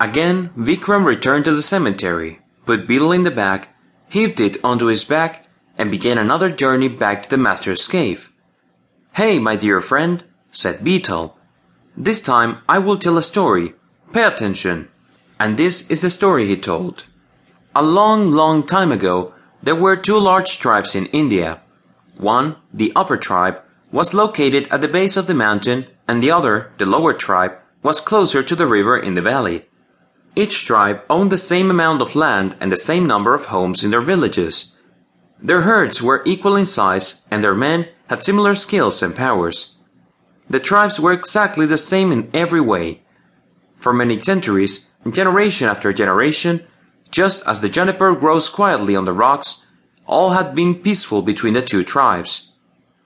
Again, Vikram returned to the cemetery, put Beetle in the bag, heaved it onto his back, and began another journey back to the master's cave. Hey, my dear friend, said Beetle. This time I will tell a story. Pay attention. And this is the story he told. A long, long time ago, there were two large tribes in India. One, the upper tribe, was located at the base of the mountain, and the other, the lower tribe, was closer to the river in the valley. Each tribe owned the same amount of land and the same number of homes in their villages. Their herds were equal in size, and their men had similar skills and powers. The tribes were exactly the same in every way. For many centuries, generation after generation, just as the juniper grows quietly on the rocks, all had been peaceful between the two tribes.